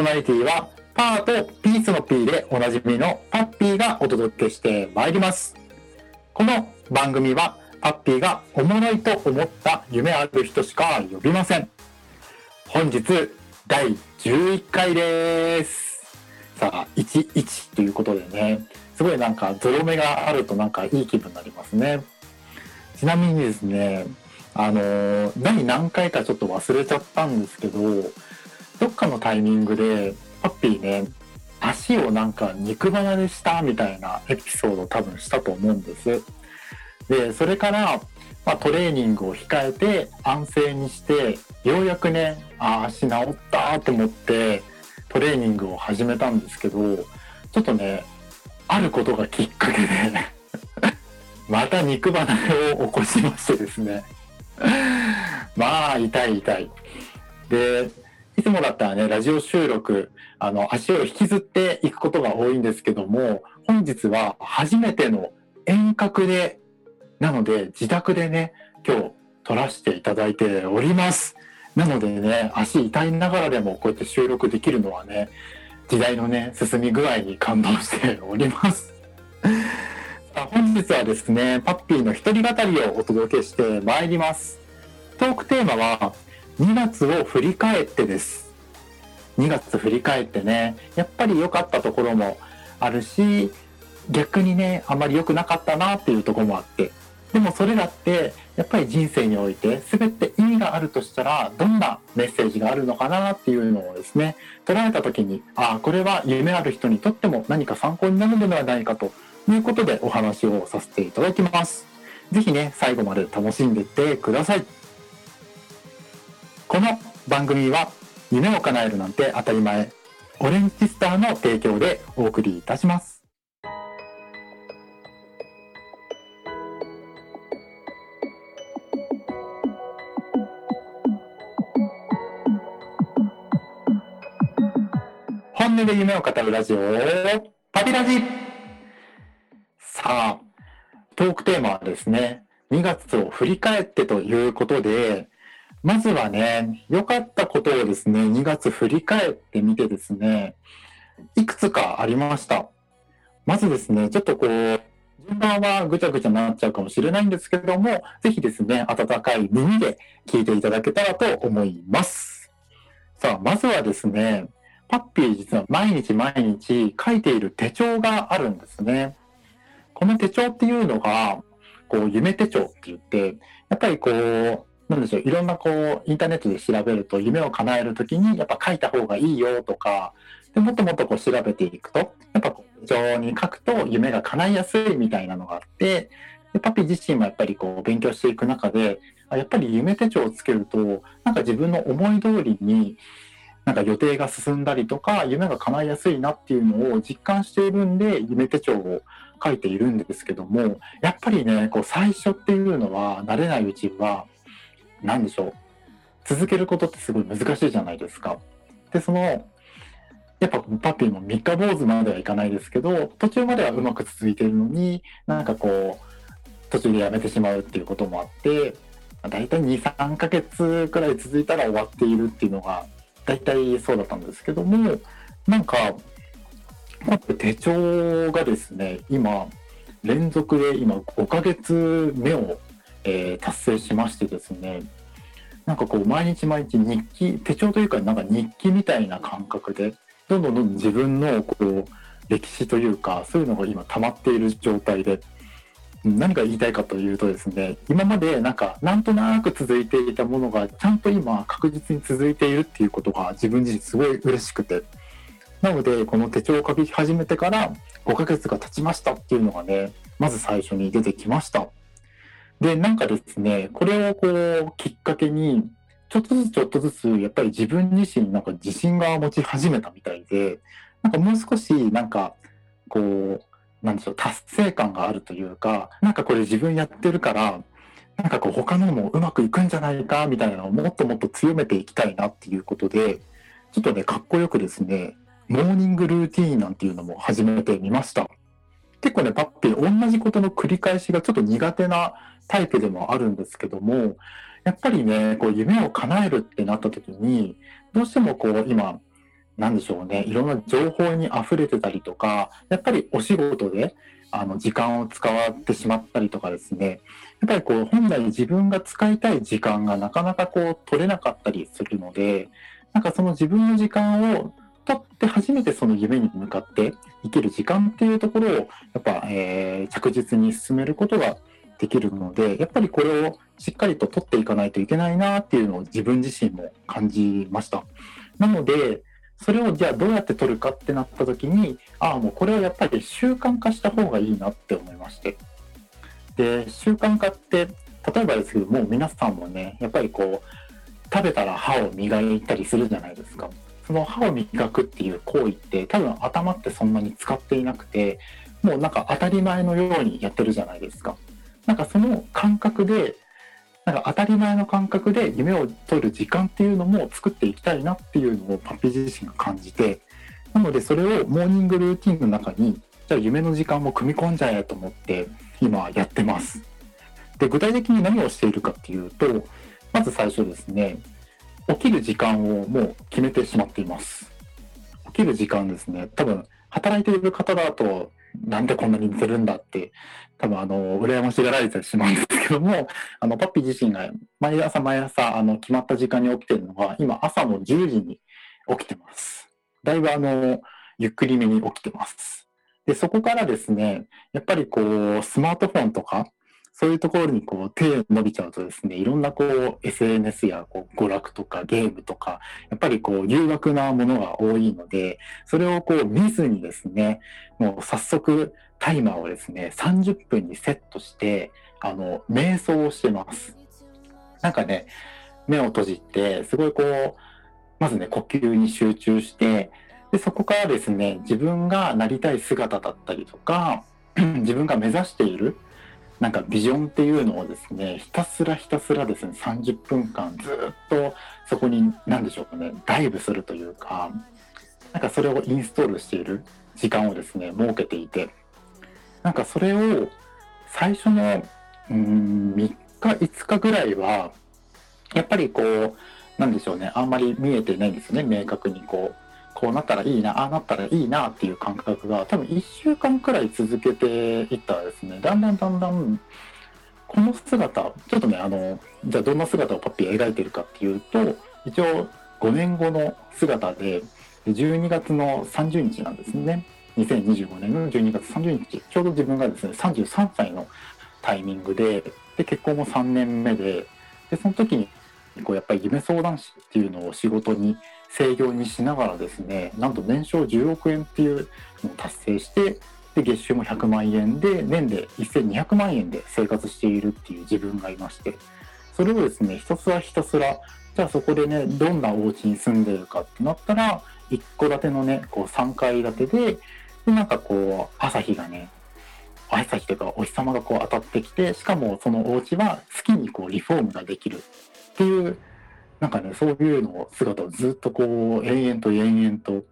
ソナリティはパーとピースの P でおなじみのパッピーがお届けしてまいります。この番組はパッピーがおもろいと思った夢ある人しか呼びません。本日第11回です。さあ11ということでね。すごいなんかゾロ目があるとなんかいい気分になりますね。ちなみにですねあの第何回かちょっと忘れちゃったんですけどどっかのタイミングでパッピーね足をなんか肉離れしたみたいなエピソード多分したと思うんですでそれから、まあ、トレーニングを控えて安静にしてようやくねあ足治ったと思ってトレーニングを始めたんですけどちょっとねあることがきっかけで また肉離れを起こしましてですね まあ、痛い痛い。で、いつもだったらね、ラジオ収録、あの、足を引きずっていくことが多いんですけども、本日は初めての遠隔で、なので自宅でね、今日撮らせていただいております。なのでね、足痛いながらでもこうやって収録できるのはね、時代のね、進み具合に感動しております。本日はですね、パッピーの一人語りをお届けしてまいります。トークテーマは、2月を振り返ってです。2月振り返ってね、やっぱり良かったところもあるし、逆にね、あまり良くなかったなっていうとこもあって、でもそれだって、やっぱり人生において全て意味があるとしたら、どんなメッセージがあるのかなっていうのをですね、捉えた時に、ああ、これは夢ある人にとっても何か参考になるのではないかということでお話をさせていただきます。ぜひね、最後まで楽しんでってください。この番組は夢を叶えるなんて当たり前、オレンジスターの提供でお送りいたします。本音で夢を語るラジオ、パピラジさあ、トークテーマはですね、2月を振り返ってということで、まずはね、良かったことをですね、2月振り返ってみてですね、いくつかありました。まずですね、ちょっとこう、順番はぐちゃぐちゃになっちゃうかもしれないんですけども、ぜひですね、温かい耳で聞いていただけたらと思います。さあ、まずはですね、パッピー実は毎日毎日書いている手帳があるんですね。この手帳っていうのが、こう、夢手帳って言って、やっぱりこう、なんでしょう、いろんなこう、インターネットで調べると、夢を叶えるときに、やっぱ書いた方がいいよとか、でもっともっとこう調べていくと、やっぱ手帳に書くと夢が叶いやすいみたいなのがあって、でパピ自身もやっぱりこう勉強していく中で、やっぱり夢手帳をつけると、なんか自分の思い通りに、なんか予定が進んだりとか、夢が叶いやすいなっていうのを実感しているんで、夢手帳を書いているんですけども、やっぱりね、こう最初っていうのは慣れないうちは、何でしょう。続けることってすごい難しいじゃないですか。で、その、やっぱパピーも三日坊主まではいかないですけど、途中まではうまく続いてるのに、なんかこう、途中でやめてしまうっていうこともあって、だいたい2、3ヶ月くらい続いたら終わっているっていうのが、だいたいそうだったんですけども、なんか、手帳がですね、今、連続で今5ヶ月目を、えー、達成しましてですね、なんかこう毎日毎日日記、手帳というかなんか日記みたいな感覚で、どんどんどんどん自分のこう歴史というか、そういうのが今溜まっている状態で、何が言いたいかというとですね、今までなんかなんとなく続いていたものがちゃんと今確実に続いているっていうことが自分自身すごい嬉しくて、なので、この手帳を書き始めてから5ヶ月が経ちましたっていうのがね、まず最初に出てきました。で、なんかですね、これをこう、きっかけに、ちょっとずつちょっとずつ、やっぱり自分自身なんか自信が持ち始めたみたいで、なんかもう少しなんか、こう、なんでしょう、達成感があるというか、なんかこれ自分やってるから、なんかこう他のもうまくいくんじゃないかみたいなのをもっともっと強めていきたいなっていうことで、ちょっとね、かっこよくですね、モーニングルーティーンなんていうのも始めてみました。結構ね、パッピー同じことの繰り返しがちょっと苦手なタイプでもあるんですけども、やっぱりね、こう夢を叶えるってなった時に、どうしてもこう今、なんでしょうね、いろんな情報に溢れてたりとか、やっぱりお仕事であの時間を使ってしまったりとかですね、やっぱりこう本来自分が使いたい時間がなかなかこう取れなかったりするので、なんかその自分の時間を取って初めてその夢に向かって生きる時間っていうところをやっぱ、えー、着実に進めることができるので、やっぱりこれをしっかりと取っていかないといけないなっていうのを自分自身も感じました。なので、それをじゃあどうやって取るかってなった時に、ああ、もうこれはやっぱり習慣化した方がいいなって思いまして。で、習慣化って、例えばですけどもう、皆さんもね、やっぱりこう、食べたら歯を磨いたりするじゃないですか。その歯を磨くっていう行為って多分頭ってそんなに使っていなくて、もうなんか当たり前のようにやってるじゃないですか。なんかその感覚でなんか当たり前の感覚で夢を取る時間っていうのも作っていきたいなっていうのをパピ自身が感じてなのでそれをモーニングルーティンの中にじゃあ夢の時間も組み込んじゃえと思って今やってます。で具体的に何をしているかっていうとまず最初ですね起きる時間をもう決めてしまっています。起きる時間ですね多分働いている方だとなんでこんなに似てるんだって、多分あの、羨ましがられてしまうんですけども、あの、パッピー自身が毎朝毎朝、あの、決まった時間に起きてるのが、今朝の10時に起きてます。だいぶあの、ゆっくりめに起きてます。で、そこからですね、やっぱりこう、スマートフォンとか、そういうところにこう手伸びちゃうとですね、いろんなこう SNS やこう娯楽とかゲームとか、やっぱりこう誘惑なものが多いので、それをこう見ずにですね、もう早速タイマーをですね、30分にセットして、あの、瞑想をしてます。なんかね、目を閉じて、すごいこう、まずね、呼吸に集中して、で、そこからですね、自分がなりたい姿だったりとか、自分が目指しているなんかビジョンっていうのをですねひたすらひたすらですね30分間ずっとそこに何でしょうかねダイブするというかなんかそれをインストールしている時間をですね設けていてなんかそれを最初のうん3日5日ぐらいはやっぱりこうなんでしょうねあんまり見えてないんですよね明確にこう。こうなったらいいなああなったらいいなっていう感覚が多分1週間くらい続けていったらですね。だんだんだんだんこの姿ちょっとねあのじゃあどんな姿をパッピー描いてるかっていうと一応5年後の姿で12月の30日なんですね。2025年の12月30日ちょうど自分がですね33歳のタイミングでで結婚も3年目ででその時にこうやっぱり夢相談師っていうのを仕事に制御にしながらですねなんと年商10億円っていうのを達成してで月収も100万円で年で1200万円で生活しているっていう自分がいまして。それをですねひたすらひたすらじゃあそこでねどんなお家に住んでるかってなったら一戸建てのねこう3階建てででなんかこう朝日がね朝日というかお日様がこう当たってきてしかもそのお家は好きにこうリフォームができるっていうなんかね、そういうの姿をずっとこう、延々と延々と、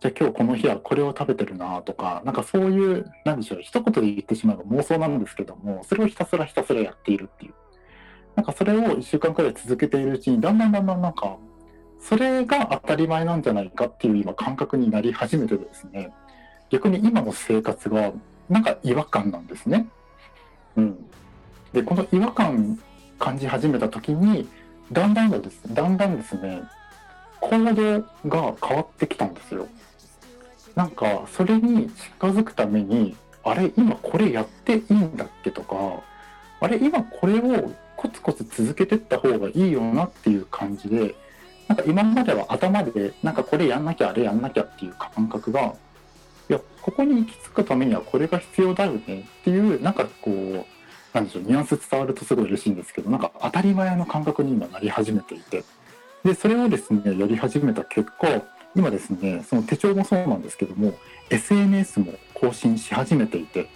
じゃあ今日この日はこれを食べてるなとか、なんかそういう、なんでしょう、一言で言ってしまえば妄想なんですけども、それをひたすらひたすらやっているっていう。なんかそれを1週間くらい続けているうちに、だんだんだんだんなんか、それが当たり前なんじゃないかっていう今感覚になり始めてですね、逆に今の生活がなんか違和感なんですね。うん。で、この違和感感じ始めた時に、だんだんですだんだんですね行動が変わってきたんですよ。なんかそれに近づくためにあれ今これやっていいんだっけとかあれ今これをコツコツ続けてった方がいいよなっていう感じでなんか今までは頭でなんかこれやんなきゃあれやんなきゃっていう感覚がいやここに行き着くためにはこれが必要だよねっていうなんかこうなんでしょうニュアンス伝わるとすごい嬉しいんですけどなんか当たり前の感覚に今なり始めていて。でそれをですねやり始めた結果今ですねその手帳もそうなんですけども SNS も更新し始めていて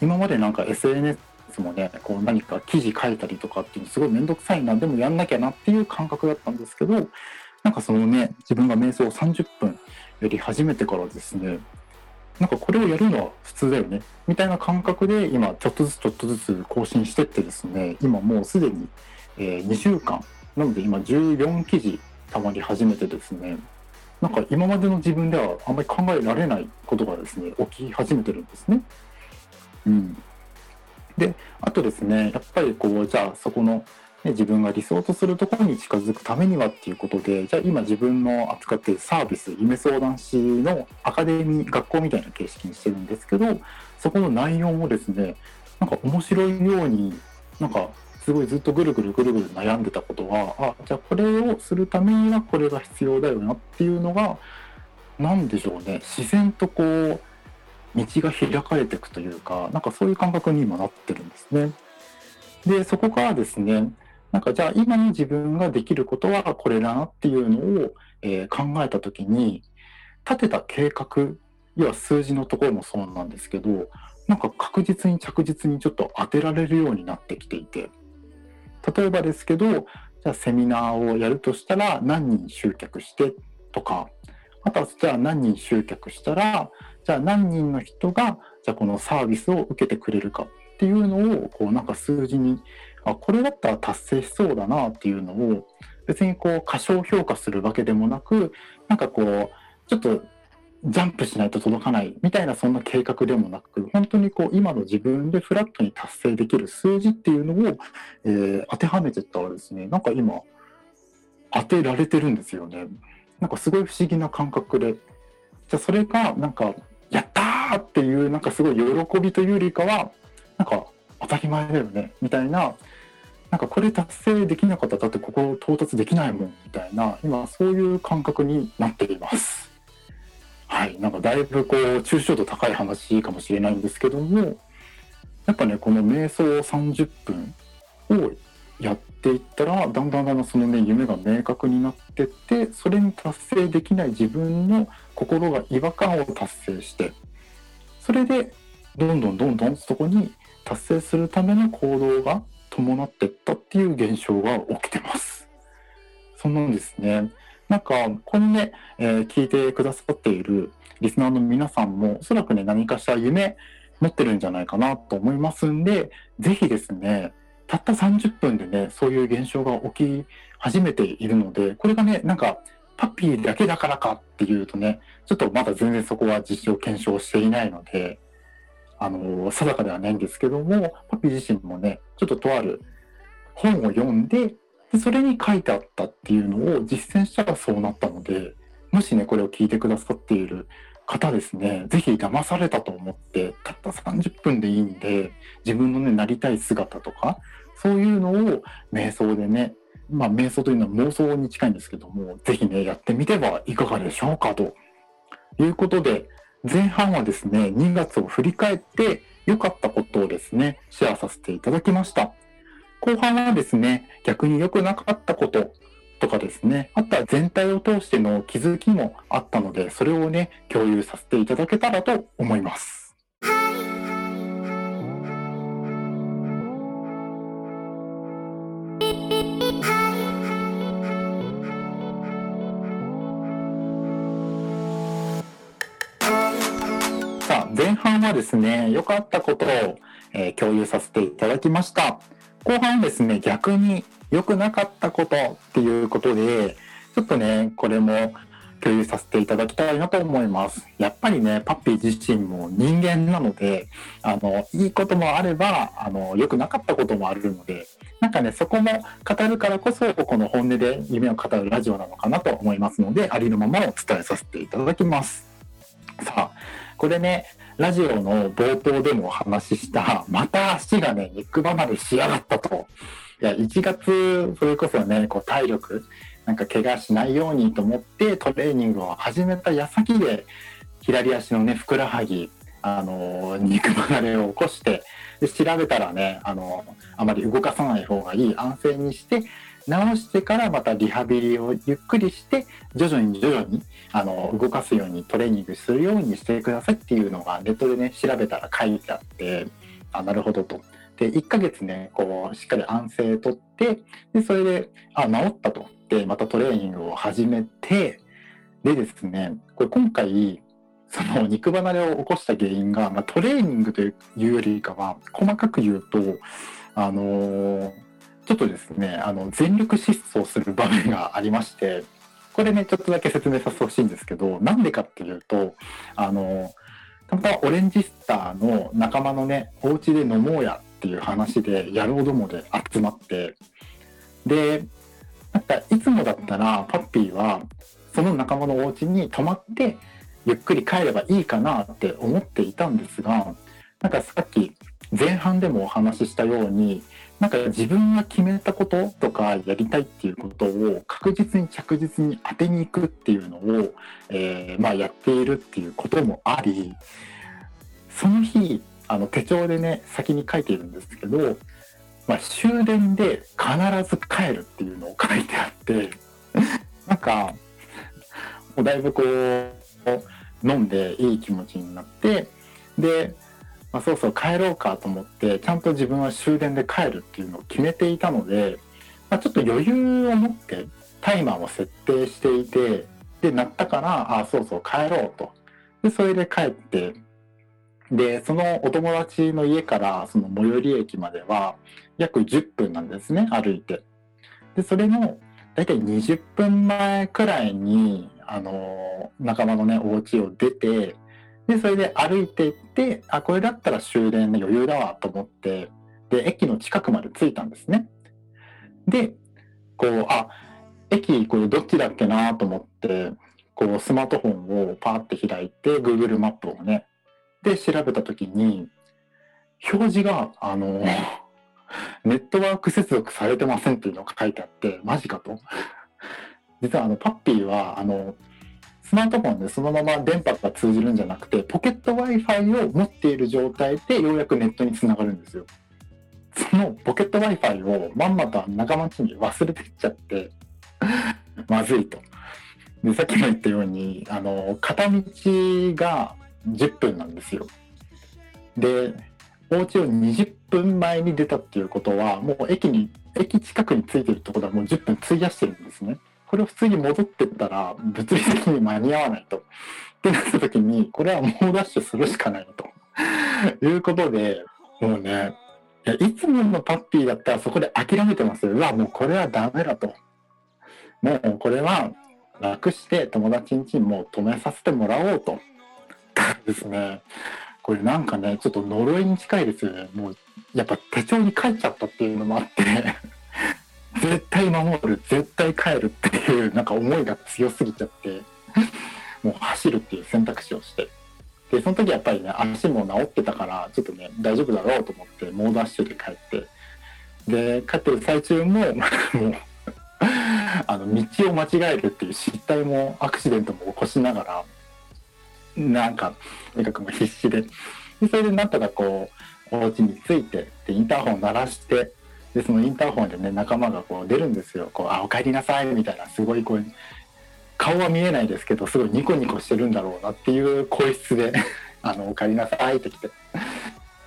今までなんか SNS もねこう何か記事書いたりとかっていうのすごい面倒くさいなでもやんなきゃなっていう感覚だったんですけどなんかそのね自分が瞑想を30分やり始めてからですねなんかこれをやるのは普通だよね。みたいな感覚で今ちょっとずつちょっとずつ更新してってですね今もうすでにえ、2週間。なので今14記事たまり始めてですね。なんか今までの自分ではあんまり考えられないことがですね起き始めてるんですね。うん、であとですねやっぱりこうじゃあそこの、ね、自分が理想とするところに近づくためにはっていうことでじゃあ今自分の扱っているサービス夢相談士のアカデミー学校みたいな形式にしてるんですけどそこの内容をですねなんか面白いようになんかすごいずっとぐるぐるぐるぐる悩んでたことはあじゃあこれをするためにはこれが必要だよなっていうのが何でしょうね自然とこう道が開かれていくというかなんかそういう感覚に今なってるんですね。でそこからですねなんかじゃあ今の自分ができることはこれだなっていうのを、えー、考えた時に立てた計画要は数字のところもそうなんですけどなんか確実に着実にちょっと当てられるようになってきていて例えばですけどじゃあセミナーをやるとしたら何人集客してとかあとはじゃあ何人集客したらじゃあ何人の人がじゃあこのサービスを受けてくれるかっていうのをこうなんか数字にあこれだったら達成しそうだなっていうのを別にこう過小評価するわけでもなくなんかこうちょっとジャンプしないと届かないみたいなそんな計画でもなく本当にこう今の自分でフラットに達成できる数字っていうのを、えー、当てはめてったらですねなんか今当てられてるんですよね。なんかすごい不思議な感覚で。じゃあそれがなんかやったーっていうなんかすごい喜びというよりかはなんか当たり前だよねみたいななんかこれ達成できなかったらだってここ到達できないもんみたいな今そういう感覚になっています。はい、なんかだいぶこう抽象度高い話かもしれないんですけどもやっぱねこの瞑想30分をやっていったらだんだんだんだんそのね夢が明確になってってそれに達成できない自分の心が違和感を達成してそれでどんどんどんどんそこに達成するための行動が伴ってったっていう現象が起きてます。そんなんですね。なんか、このね、えー、聞いてくださっているリスナーの皆さんも、おそらくね、何かしら夢持ってるんじゃないかなと思いますんで、ぜひですね、たった30分でね、そういう現象が起き始めているので、これがね、なんか、パピーだけだからかっていうとね、ちょっとまだ全然そこは実証検証していないので、あの、定かではないんですけども、パピ自身もね、ちょっととある本を読んで、でそれに書いてあったっていうのを実践したらそうなったのでもしねこれを聞いてくださっている方ですね是非騙されたと思ってたった30分でいいんで自分のねなりたい姿とかそういうのを瞑想でねまあ瞑想というのは妄想に近いんですけども是非ねやってみてはいかがでしょうかということで前半はですね2月を振り返って良かったことをですねシェアさせていただきました。後半はですね、逆に良くなかったこととかですね、あとは全体を通しての気づきもあったので、それをね、共有させていただけたらと思います。はですね、良かったことを、えー、共有させていただきました。後半ですね、逆に良くなかったことっていうことで、ちょっとね、これも共有させていただきたいなと思います。やっぱりね、パッピー自身も人間なので、あの、いいこともあれば、あの、良くなかったこともあるので、なんかね、そこも語るからこそ、この本音で夢を語るラジオなのかなと思いますので、ありのままを伝えさせていただきます。さあ、これね、ラジオの冒頭でもお話しした、また足がね、肉離れしやがったと。いや、1月、それこそね、こう体力、なんか怪我しないようにと思ってトレーニングを始めた矢先で、左足のね、ふくらはぎ、あの、肉離れを起こして、で調べたらね、あの、あまり動かさない方がいい安静にして、直してからまたリハビリをゆっくりして徐々に徐々にあの動かすようにトレーニングするようにしてくださいっていうのがネットでね調べたら書いてあってあなるほどと。で1ヶ月ねこうしっかり安静とってでそれであ治ったとでまたトレーニングを始めてでですねこれ今回その肉離れを起こした原因が、まあ、トレーニングというよりかは細かく言うとあのーちょっとですねあの全力疾走する場面がありましてこれねちょっとだけ説明させてほしいんですけどなんでかっていうとあのたまたまオレンジスターの仲間のねお家で飲もうやっていう話でやろうどもで集まってでなんかいつもだったらパッピーはその仲間のお家に泊まってゆっくり帰ればいいかなって思っていたんですがなんかさっき前半でもお話ししたようになんか自分が決めたこととかやりたいっていうことを確実に着実に当てに行くっていうのを、えー、まあ、やっているっていうこともありその日あの手帳でね先に書いているんですけど、まあ、終電で必ず帰るっていうのを書いてあってなんかもうだいぶこう飲んでいい気持ちになってでまあ、そうそう帰ろうかと思ってちゃんと自分は終電で帰るっていうのを決めていたので、まあ、ちょっと余裕を持ってタイマーを設定していてで鳴ったからああそうそう帰ろうと。でそれで帰ってでそのお友達の家からその最寄り駅までは約10分なんですね歩いて。でそれの大体20分前くらいにあの仲間のねお家を出てで、それで歩いていって、あ、これだったら終電の余裕だわと思って、で、駅の近くまで着いたんですね。で、こう、あ、駅、これどっちだっけなと思って、こう、スマートフォンをパーって開いて、Google マップをね、で、調べたときに、表示が、あの、ネットワーク接続されてませんっていうのが書いてあって、マジかと。実はあの、パッピーは、あの、スマートフォンでそのまま電波が通じるんじゃなくて、ポケット Wi-Fi を持っている状態でようやくネットにつながるんですよ。そのポケット Wi-Fi をまんまと仲間ちに忘れてっちゃって、まずいと。で、さっきも言ったように、あの、片道が10分なんですよ。で、お家を20分前に出たっていうことは、もう駅に、駅近くに着いてるところはもう10分費やしてるんですね。これを普通に戻ってったら物理的に間に合わないと。ってなった時にこれは猛ダッシュするしかないと。いうことでもうねいやいつものパッピーだったらそこで諦めてますうわもうこれはダメだと。もうこれは楽して友達ん家にもう止めさせてもらおうと。ですね。これなんかねちょっと呪いに近いですよね。もうやっぱ手帳に書いちゃったっていうのもあって。絶対守る絶対帰るっていうなんか思いが強すぎちゃってもう走るっていう選択肢をして。でその時やっぱりね足も治ってたからちょっとね大丈夫だろうと思って猛ダッシュで帰って。で帰ってる最中も もうあの道を間違えるっていう失態もアクシデントも起こしながらなんかとにかくもう必死で。でそれでなんとかこうお家に着いてでインターホン鳴らしてでそのインターホンでね仲間がこう出るんですよ。こうあお帰りなさいみたいなすごいこう顔は見えないですけどすごいニコニコしてるんだろうなっていう声質で あのお帰りなさいって来て。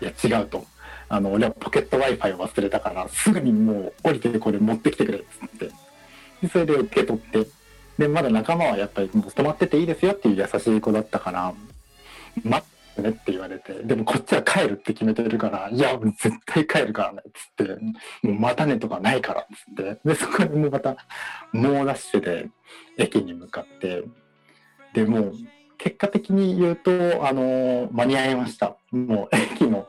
いや違うと。あの俺はポケット w i f i を忘れたからすぐにもう降りてこれ持ってきてくれっつって。でそれで受け取って。でまだ仲間はやっぱりもう止まってていいですよっていう優しい子だったから待ってねって言われて、でもこっちは帰るって決めてるから、いや、絶対帰るからねっつって、もうまたねとかないからっつって、で、そこにもまた猛ダッシュで駅に向かって、で、もう結果的に言うと、あの、間に合いました。もう駅の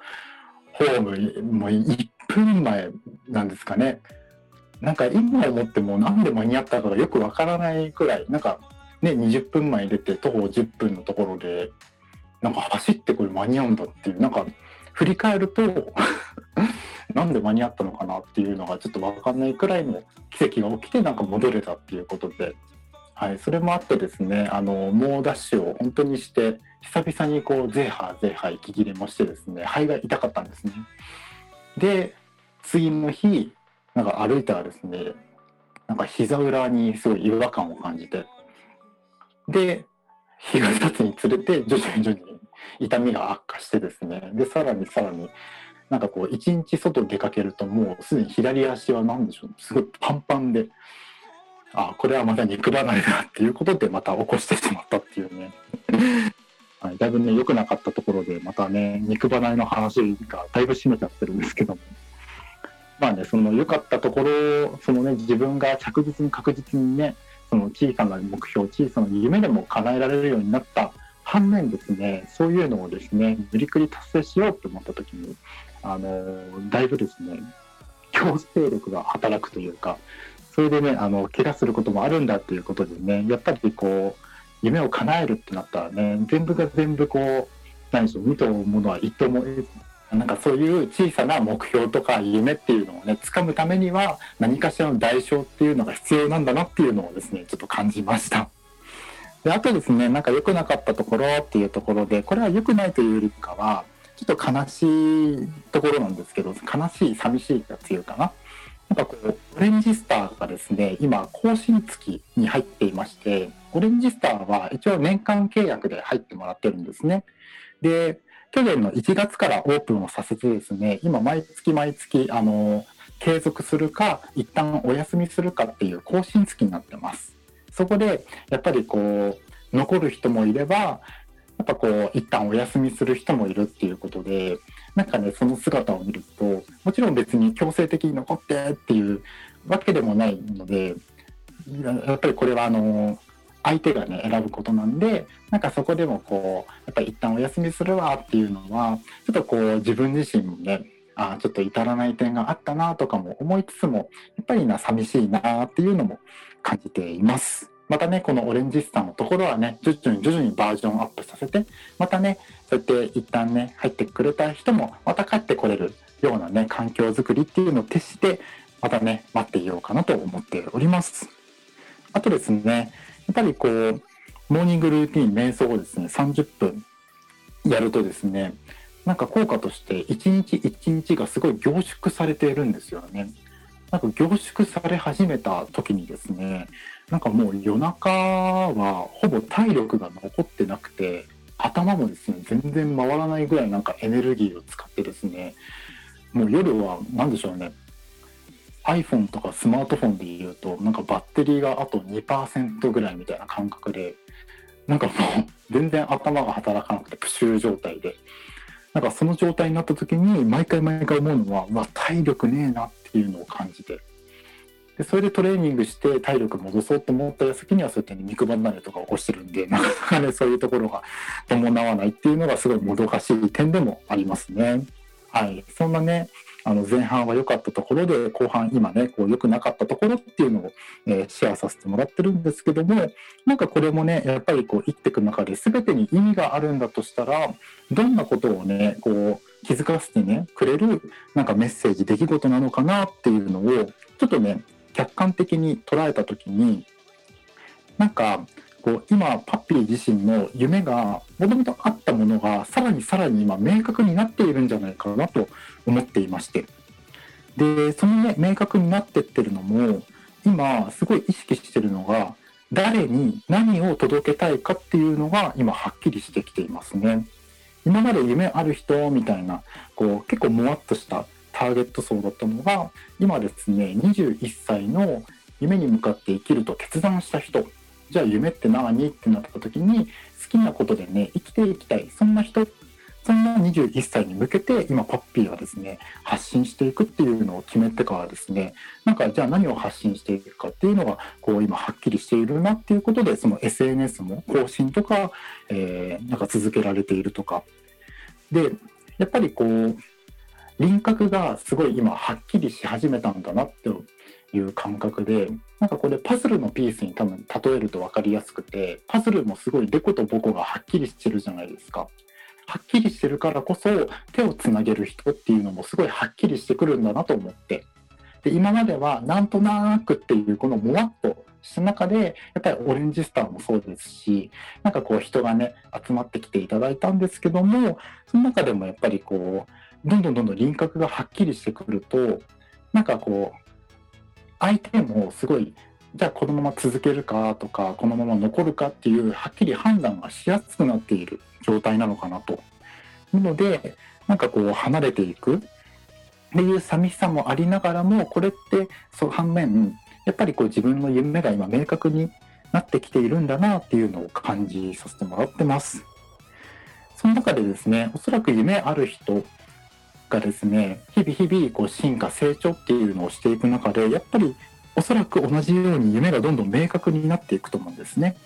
ホーム、もう1分前なんですかね。なんか今思ってもなんで間に合ったかがよくわからないくらい、なんかね、20分前出て徒歩10分のところでなんか走ってこれ間に合うんだっていうなんか振り返ると なんで間に合ったのかなっていうのがちょっと分かんないくらいの奇跡が起きてなんか戻れたっていうことで、はい、それもあってですねあの猛ダッシュを本当にして久々にこうゼーハーゼーハー息切れもしてですね肺が痛かったんですね。で次の日なんか歩いたらですねなんか膝裏にすごい違和感を感じてで日が経つにつれて徐々に徐々に痛みが悪化してですね。でさらにさらになんかこう一日外出かけるともうすでに左足は何でしょう。すごいパンパンであこれはまた肉離れだっていうことでまた起こしてしまったっていうね。はい、だいぶね良くなかったところでまたね肉離れの話がだいぶ締めちゃってるんですけども。まあね、その良かったところ、そのね、自分が着実に確実にね、その小さな目標、小さな夢でも叶えられるようになった反面ですね、そういうのをですね、無理くり達成しようと思った時に、あの、だいぶですね、強制力が働くというか、それでね、あの、怪我することもあるんだっていうことでね、やっぱりこう、夢を叶えるってなったらね、全部が全部こう、何でしょう、見とものは一ともなんかそういう小さな目標とか夢っていうのをね、掴むためには何かしらの代償っていうのが必要なんだなっていうのをですね、ちょっと感じました。で、あとですね、なんか良くなかったところっていうところで、これは良くないというよりかは、ちょっと悲しいところなんですけど、悲しい、寂しいが強いかな。なんかこう、オレンジスターがですね、今、更新月に入っていまして、オレンジスターは一応年間契約で入ってもらってるんですね。で、去年の1月からオープンをさせてですね、今毎月毎月、あの、継続するか、一旦お休みするかっていう更新月になってます。そこで、やっぱりこう、残る人もいれば、やっぱこう、一旦お休みする人もいるっていうことで、なんかね、その姿を見ると、もちろん別に強制的に残ってっていうわけでもないので、やっぱりこれはあの、相手がね選ぶことなんでなんかそこでもこうやっぱり一旦お休みするわっていうのはちょっとこう自分自身もねあちょっと至らない点があったなとかも思いつつもやっぱりな寂しいなっていうのも感じています。またね、このオレンジスターのところはね、徐々に徐々にバージョンアップさせて、またね、そうやって一旦ね、入ってくれた人もまた帰ってこれるようなね、環境づくりっていうのを徹して、またね、待っていようかなと思っております。あとですねや、っぱりこう、モーニングルーティン、瞑想をですね、30分やるとですね、なんか効果として一日一日がすごい凝縮されているんですよね。なんか凝縮され始めた時にですね、なんかもう夜中はほぼ体力が残ってなくて、頭もですね、全然回らないぐらいなんかエネルギーを使ってですね、もう夜は何でしょうね、iPhone とかスマートフォンで言うとなんかバッテリーがあと2%ぐらいみたいな感覚でなんかもう全然頭が働かなくてプシュー状態でなんかその状態になった時に毎回毎回思うのはうわ体力ねえなっていうのを感じてでそれでトレーニングして体力戻そうと思った矢先にはそういった、肉離れとか起こしてるんでなかなかねそういうところが伴わないっていうのがすごいもどかしい点でもありますね。はい、そんなねあの前半は良かったところで後半今ねこう良くなかったところっていうのを、え、シェアさせてもらってるんですけどもなんかこれもねやっぱりこう生きていく中で全てに意味があるんだとしたらどんなことをねこう気づかせてねくれるなんかメッセージ出来事なのかなっていうのをちょっとね客観的に捉えた時になんかこう今パッピー自身の夢がもともとあったものがさらにさらに今明確になっているんじゃないかなと思っていましてでそのね明確になってってるのも今すごい意識してるのが誰に何を届けたいかっていうのが今はっきりしてきていますね。今まで夢ある人みたいなこう結構もわっとしたターゲット層だったのが今ですね21歳の夢に向かって生きると決断した人じゃあ夢って何？ってなった時に好きなことでね生きていきたい。そんな人そんな21歳に向けて今パッピーはですね発信していくっていうのを決めてからですね。なんかじゃあ何を発信していくかっていうのがこう今はっきりしているなっていうことでその SNS も更新とか、えー、なんか続けられているとか。でやっぱりこう輪郭がすごい今はっきりし始めたんだなっていう感覚でなんかこれパズルのピースに多分例えると分かりやすくてパズルもすごいデコとボコがはっきりしてるじゃないですか。はっきりしてるからこそ手をつなげる人っていうのもすごいはっきりしてくるんだなと思ってで今まではなんとなくっていうこのもわっとした中でやっぱりオレンジスターもそうですしなんかこう人がね集まってきていただいたんですけどもその中でもやっぱりこうどんどんどんどん輪郭がはっきりしてくるとなんかこう相手もすごいじゃあこのまま続けるかとかこのまま残るかっていうはっきり判断がしやすくなっている状態なのかなと。いうのでなんかこう離れていくっていう寂しさもありながらもこれってそう反面やっぱりこう自分の夢が今明確になってきているんだなっていうのを感じさせてもらってます。その中でですねおそらく夢ある人がですね日々日々こう進化成長っていうのをしていく中でやっぱりおそらく同じように夢がどんどん明確になっていくと思うんですね。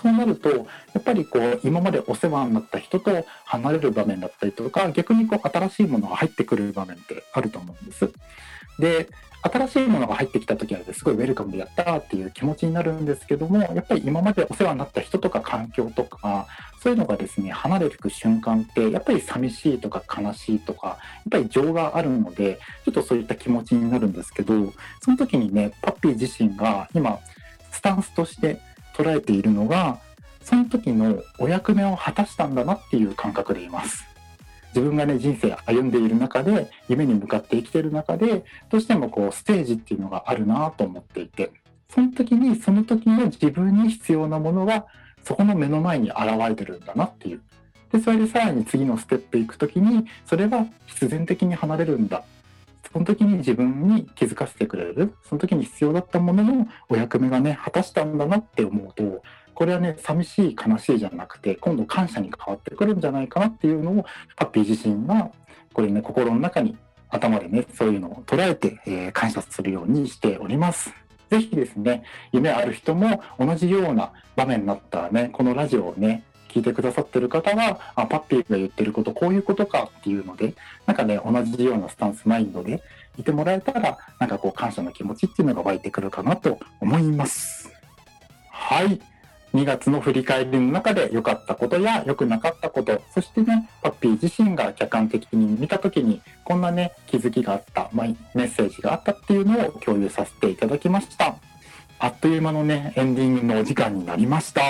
そうなるとやっぱりこう今までお世話になった人と離れる場面だったりとか逆にこう新しいものが入ってくる場面ってあると思うんです。で新しいものが入ってきた時はすごいウェルカムでやったっていう気持ちになるんですけどもやっぱり今までお世話になった人とか環境とかそういうのがですね離れていく瞬間ってやっぱり寂しいとか悲しいとかやっぱり情があるのでちょっとそういった気持ちになるんですけどその時にねパッピー自身が今スタンスとして捉えているのがその時のお役目を果たしたんだなっていう感覚でいます。自分がね人生歩んでいる中で夢に向かって生きている中でどうしてもこうステージっていうのがあるなと思っていてその時にその時の自分に必要なものがそこの目の前に現れてるんだなっていう。でそれでさらに次のステップ行く時にそれは必然的に離れるんだ。その時に自分に気づかせてくれる。その時に必要だったもののお役目がね果たしたんだなって思うとこれはね寂しい悲しいじゃなくて今度感謝に変わってくるんじゃないかなっていうのをパッピー自身がこれね心の中に頭でねそういうのを捉えて、えー、感謝するようにしております。ぜひですね夢ある人も同じような場面になったらねこのラジオをね聞いてくださってる方はあパッピーが言ってることこういうことかっていうのでなんかね同じようなスタンスマインドでいてもらえたらなんかこう感謝の気持ちっていうのが湧いてくるかなと思います。はい2月の振り返りの中で良かったことや良くなかったこと、そしてね、パッピー自身が客観的に見た時に、こんなね、気づきがあった、まあ、メッセージがあったっていうのを共有させていただきました。あっという間のね、エンディングのお時間になりました。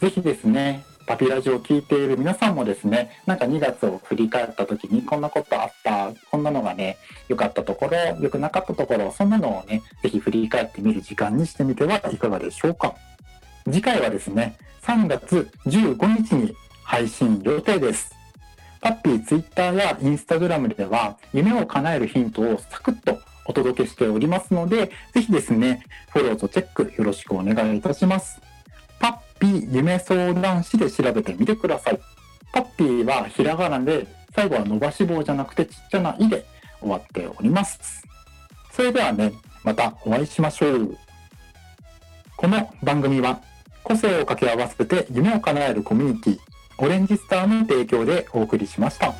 ぜひですね、パピラジオを聴いている皆さんもですね、なんか2月を振り返った時にこんなことあった、こんなのがね、良かったところ、良くなかったところ、そんなのをね、ぜひ振り返ってみる時間にしてみてはいかがでしょうか。次回はですね、3月15日に配信予定です。パッピーツイッターやインスタグラムでは夢を叶えるヒントをサクッとお届けしておりますので、ぜひですね、フォローとチェックよろしくお願いいたします。パッピー夢相談士で調べてみてください。パッピーはひらがなで、最後は伸ばし棒じゃなくてちっちゃな「い」で終わっております。それではね、またお会いしましょう。この番組は個性を掛け合わせて夢を叶えるコミュニティオレンジスターの提供でお送りしました。